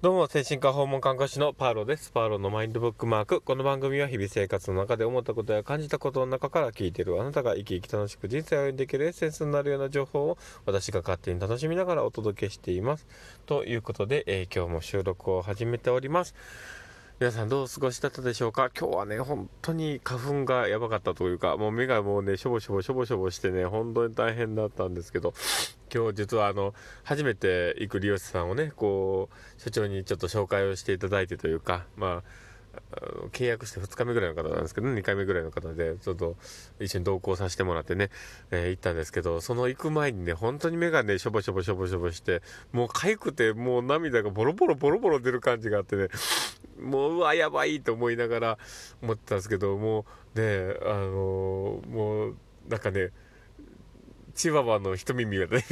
どうも、精神科訪問看護師のパーロです。パーロのマインドブックマーク。この番組は日々生活の中で思ったことや感じたことの中から聞いているあなたが生き生き楽しく人生を歩んでいけるエッセンスになるような情報を私が勝手に楽しみながらお届けしています。ということで、えー、今日も収録を始めております。皆さんどう過ごしだったでしょうか？今日はね、本当に花粉がやばかったというか、もう目がもうね、しょぼしょぼしょぼしょぼしてね、本当に大変だったんですけど、今日実はあの、初めて行く利用者さんをね、こう、所長にちょっと紹介をしていただいてというか、まあ、契約して2日目ぐらいの方なんですけど、ね、2回目ぐらいの方で、ちょっと一緒に同行させてもらってね、えー、行ったんですけど、その行く前にね、本当に目がね、しょぼしょぼしょぼしょぼして、もう痒くて、もう涙がボロボロボロボロ出る感じがあってね、もう、うわ、やばいと思いながら思ってたんですけど、もうね、あのー、もう、なんかね、チワワの一耳がね、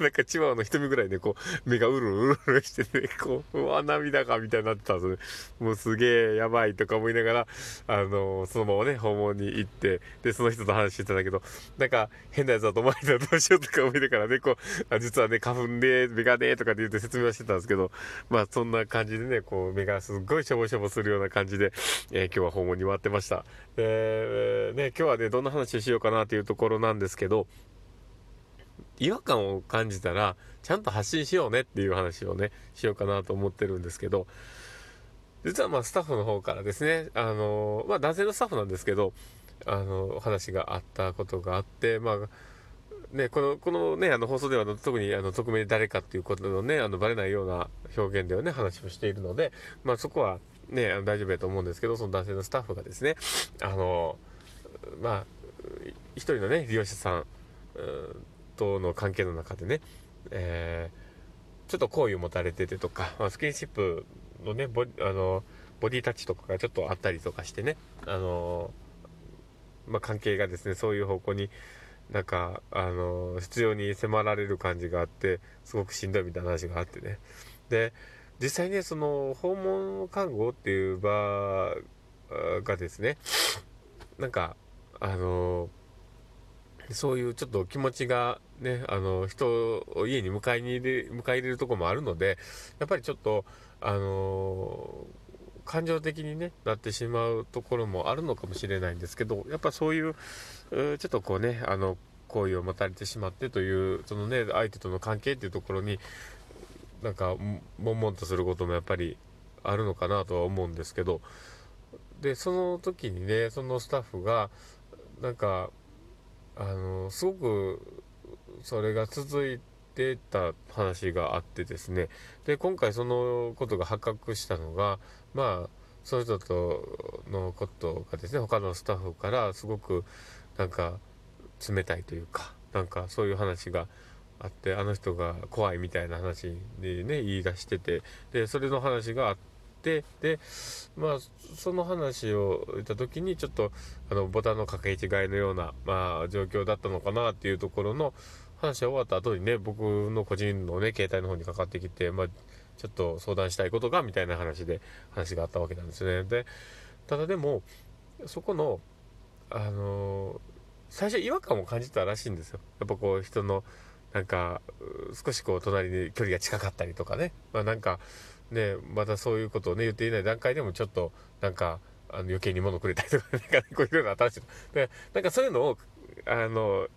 なんかチワワの一耳ぐらいね、こう、目がうるうるしてね、こう、うわ、涙が、みたいになってたんですよね。もうすげえやばいとか思いながら、あの、そのままね、訪問に行って、で、その人と話してたんだけど、なんか、変なやつだと思われたらどうしようとか思いながらね、こう、あ実はね、花粉で、目がね、とかって言って説明はしてたんですけど、まあ、そんな感じでね、こう、目がすっごいしょぼしょぼするような感じで、えー、今日は訪問に回ってました。で、ね、今日はね、どんな話をしようかなというところなんですけど、違和感を感じたら、ちゃんと発信しようねっていう話をね、しようかなと思ってるんですけど、実はまあスタッフの方からですね、あの、まあ男性のスタッフなんですけど、あの、話があったことがあって、まあ、ね、この、このね、あの放送では特にあの匿名で誰かっていうことのね、あのバレないような表現ではね、話をしているので、まあそこはね、あの大丈夫だと思うんですけど、その男性のスタッフがですね、あの、まあ、一人のね、利用者さん、との関係の中でね、えー、ちょっと好意を持たれててとか、まあ、スキンシップのねボあのボディタッチとかがちょっとあったりとかしてね、あのまあ、関係がですねそういう方向になんか、あの必要に迫られる感じがあってすごくしんどいみたいな話があってね。で実際ねその訪問看護っていう場がですねなんかあのそういうちょっと気持ちがね、あの、人を家に迎えに入れ、迎え入れるとこもあるので、やっぱりちょっと、あの感情的に、ね、なってしまうところもあるのかもしれないんですけど、やっぱそういう、ちょっとこうね、あの、好意を持たれてしまってという、そのね、相手との関係っていうところに、なんか、悶々とすることもやっぱりあるのかなとは思うんですけど、で、その時にね、そのスタッフが、なんか、あのすごくそれが続いてた話があってですね。で今回そのことが発覚したのがまあその人とのことがですね他のスタッフからすごくなんか冷たいというかなんかそういう話があってあの人が怖いみたいな話でね言い出しててでそれの話があっててでまあその話を言った時にちょっとあのボタンの掛け違いのような、まあ、状況だったのかなっていうところの話が終わった後にね僕の個人のね携帯の方にかかってきて、まあ、ちょっと相談したいことがみたいな話で話があったわけなんですね。でただでもそこのあの最初違和感を感じたらしいんですよ。やっぱこう人のなんか少しこう隣に距離が近かったりとかね。まあなんかね、まだそういうことをね、言っていない段階でもちょっと、なんか、あの余計に物くれたりとか、なんか、こういろいろ新しい。で、なんかそういうのを、あの、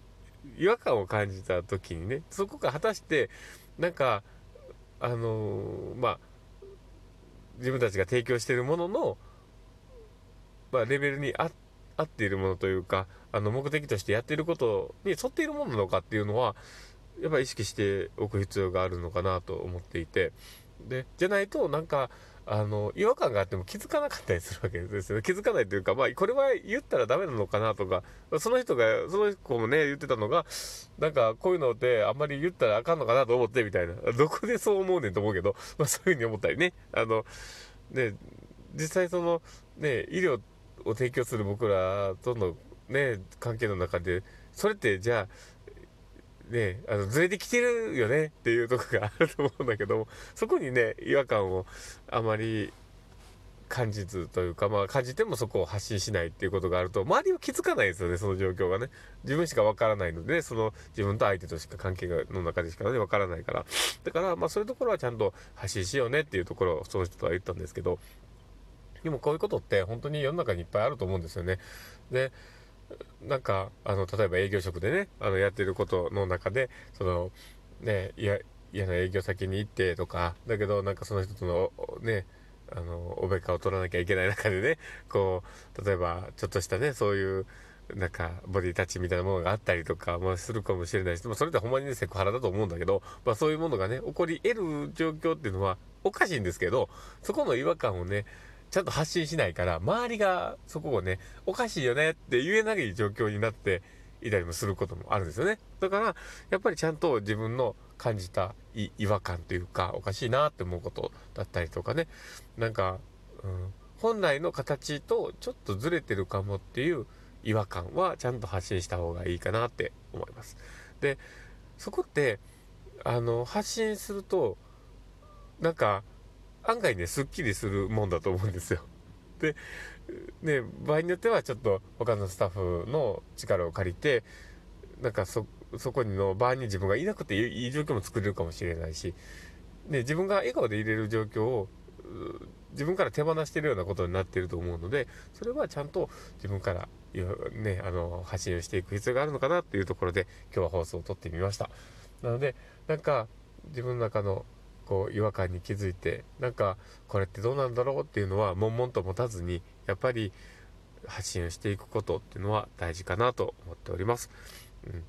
違和感を感じた時にね、そこが果たして、なんか、あのまあ、自分たちが提供しているものの、まあ、レベルに合っているものというか、あの、目的としてやっていることに沿っているものなのかっていうのは、やっぱり意識しておく必要があるのかなと思っていて、で、じゃないと、なんか、あの、違和感があっても気づかなかったりするわけですよね。気づかないというか、まあ、これは言ったらダメなのかなとか、その人が、その子もね、言ってたのが、なんか、こういうのってあんまり言ったらあかんのかなと思って、みたいな。どこでそう思うねんと思うけど、まあ、そういうふうに思ったりね。あの、ね、実際その、ね、医療を提供する僕らとのね、関係の中で、それってじゃあ、ね、あの、ずれてきてるよねっていうとこがあると思うんだけども、そこにね、違和感をあまり感じずというか、まあ感じてもそこを発信しないっていうことがあると、周りは気づかないですよね、その状況がね。自分しかわからないので、その自分と相手としか関係の中でしかね、わからないから。だから、まあそういうところはちゃんと発信しようねっていうところをその人とは言ったんですけど、でもこういうことって本当に世の中にいっぱいあると思うんですよね。で、なんか、あの、例えば営業職でね、あの、やってることの中で、その、ね、いや、嫌な営業先に行ってとか、だけどなんかその人との、ね、あの、おべかを取らなきゃいけない中でね、こう、例えば、ちょっとしたね、そういう、なんか、ボディタッチみたいなものがあったりとか、まあ、するかもしれないし、まあ、それってほんまにね、セクハラだと思うんだけど、まあ、そういうものがね、起こり得る状況っていうのは、おかしいんですけど、そこの違和感をね、ちゃんと発信しないから、周りがそこをね、おかしいよねって言えない状況になっていたりもすることもあるんですよね。だから、やっぱりちゃんと自分の感じた違和感というか、おかしいなって思うことだったりとかね、なんか、うん、本来の形とちょっとずれてるかもっていう違和感はちゃんと発信した方がいいかなって思います。で、そこって、あの、発信すると、なんか、案外ね、すっきりするもんだと思うんですよ。で、ね、場合によってはちょっと他のスタッフの力を借りて、なんかそ、そこの場合に自分がいなくていい状況も作れるかもしれないし、ね、自分が笑顔でいれる状況を自分から手放してるようなことになってると思うので、それはちゃんと自分から、ね、あの、発信をしていく必要があるのかなっていうところで、今日は放送を撮ってみました。なので、なんか、自分の中の、こう、違和感に気づいて、なんか、これってどうなんだろうっていうのは、悶々と持たずに、やっぱり、発信をしていくことっていうのは大事かなと思っております。うん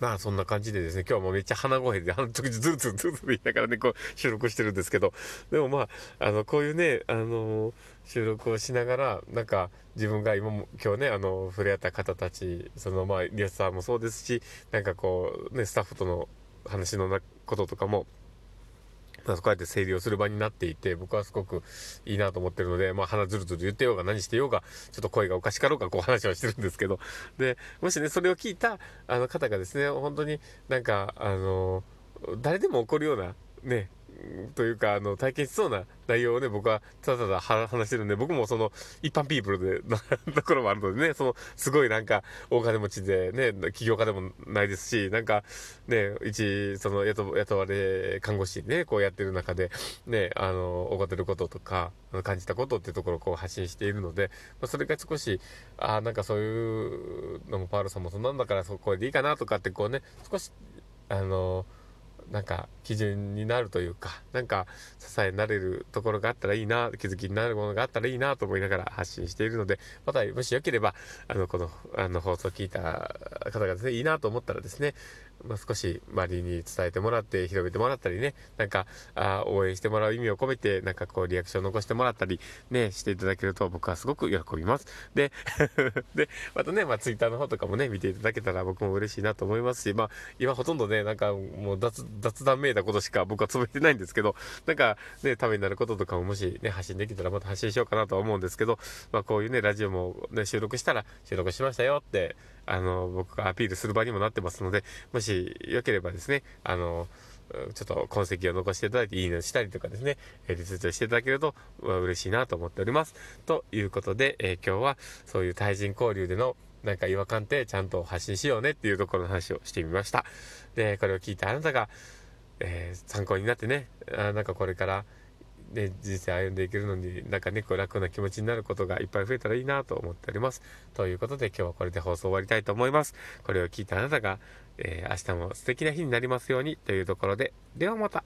まあそんな感じでですね、今日もめっちゃ鼻声で、あの時ずるずるずるずる言いながらね、こう収録してるんですけど、でもまあ、あの、こういうね、あの、収録をしながら、なんか自分が今も、今日ね、あの、触れ合った方たち、そのまあ、リアスさんもそうですし、なんかこう、ね、スタッフとの話のなこととかも、こうやって整理をする場になっていて、僕はすごくいいなと思ってるので、まあ、鼻ずるずる言ってようが何してようが、ちょっと声がおかしかろうか、こう話をしてるんですけど、で、もしね、それを聞いた、あの方がですね、本当になんか、あの、誰でも起こるような、ね、というか、あの、体験しそうな内容をね、僕はただただ話してるんで、僕もその、一般ピープルで、なところもあるのでね、その、すごいなんか、大金持ちでね、起業家でもないですし、なんか、ね、一、その、雇雇われ看護師ね、こうやってる中で、ね、あの、起こってることとか、感じたことっていうところをこう発信しているので、まあ、それが少し、ああ、なんかそういうのもパールさんもそんなんだから、そこでいいかなとかってこうね、少し、あの、なんか基準になるというか、なんか支えになれるところがあったらいいな、気づきになるものがあったらいいなと思いながら発信しているので、またもしよければ、あの、この、あの放送を聞いた方がですね、いいなと思ったらですね、まあ、少し周りに伝えてもらって広めてもらったりね、なんか、あ応援してもらう意味を込めて、なんかこうリアクション残してもらったり、ね、していただけると僕はすごく喜びます。で、で、またね、まあツイッターの方とかもね、見ていただけたら僕も嬉しいなと思いますし、まあ今ほとんどね、なんかもう雑雑談めいたことしか僕はつぶえてないんですけど、なんかね、ためになることとかももしね、発信できたらまた発信しようかなとは思うんですけど、まあこういうね、ラジオもね、収録したら収録しましたよって、あの、僕がアピールする場にもなってますので、もししよければですね、あの、ちょっと痕跡を残していただいて、いいねしたりとかですね、えリツイートしていただけると嬉しいなと思っております。ということで、え、今日はそういう対人交流でのなんか違和感ってちゃんと発信しようねっていうところの話をしてみました。で、これを聞いたあなたが、えー、参考になってね、あなんかこれから、ね、人生歩んでいけるのに、なんかね、こう楽な気持ちになることがいっぱい増えたらいいなと思っております。ということで今日はこれで放送終わりたいと思います。これを聞いたあなたが、えー、明日も素敵な日になりますようにというところで、ではまた。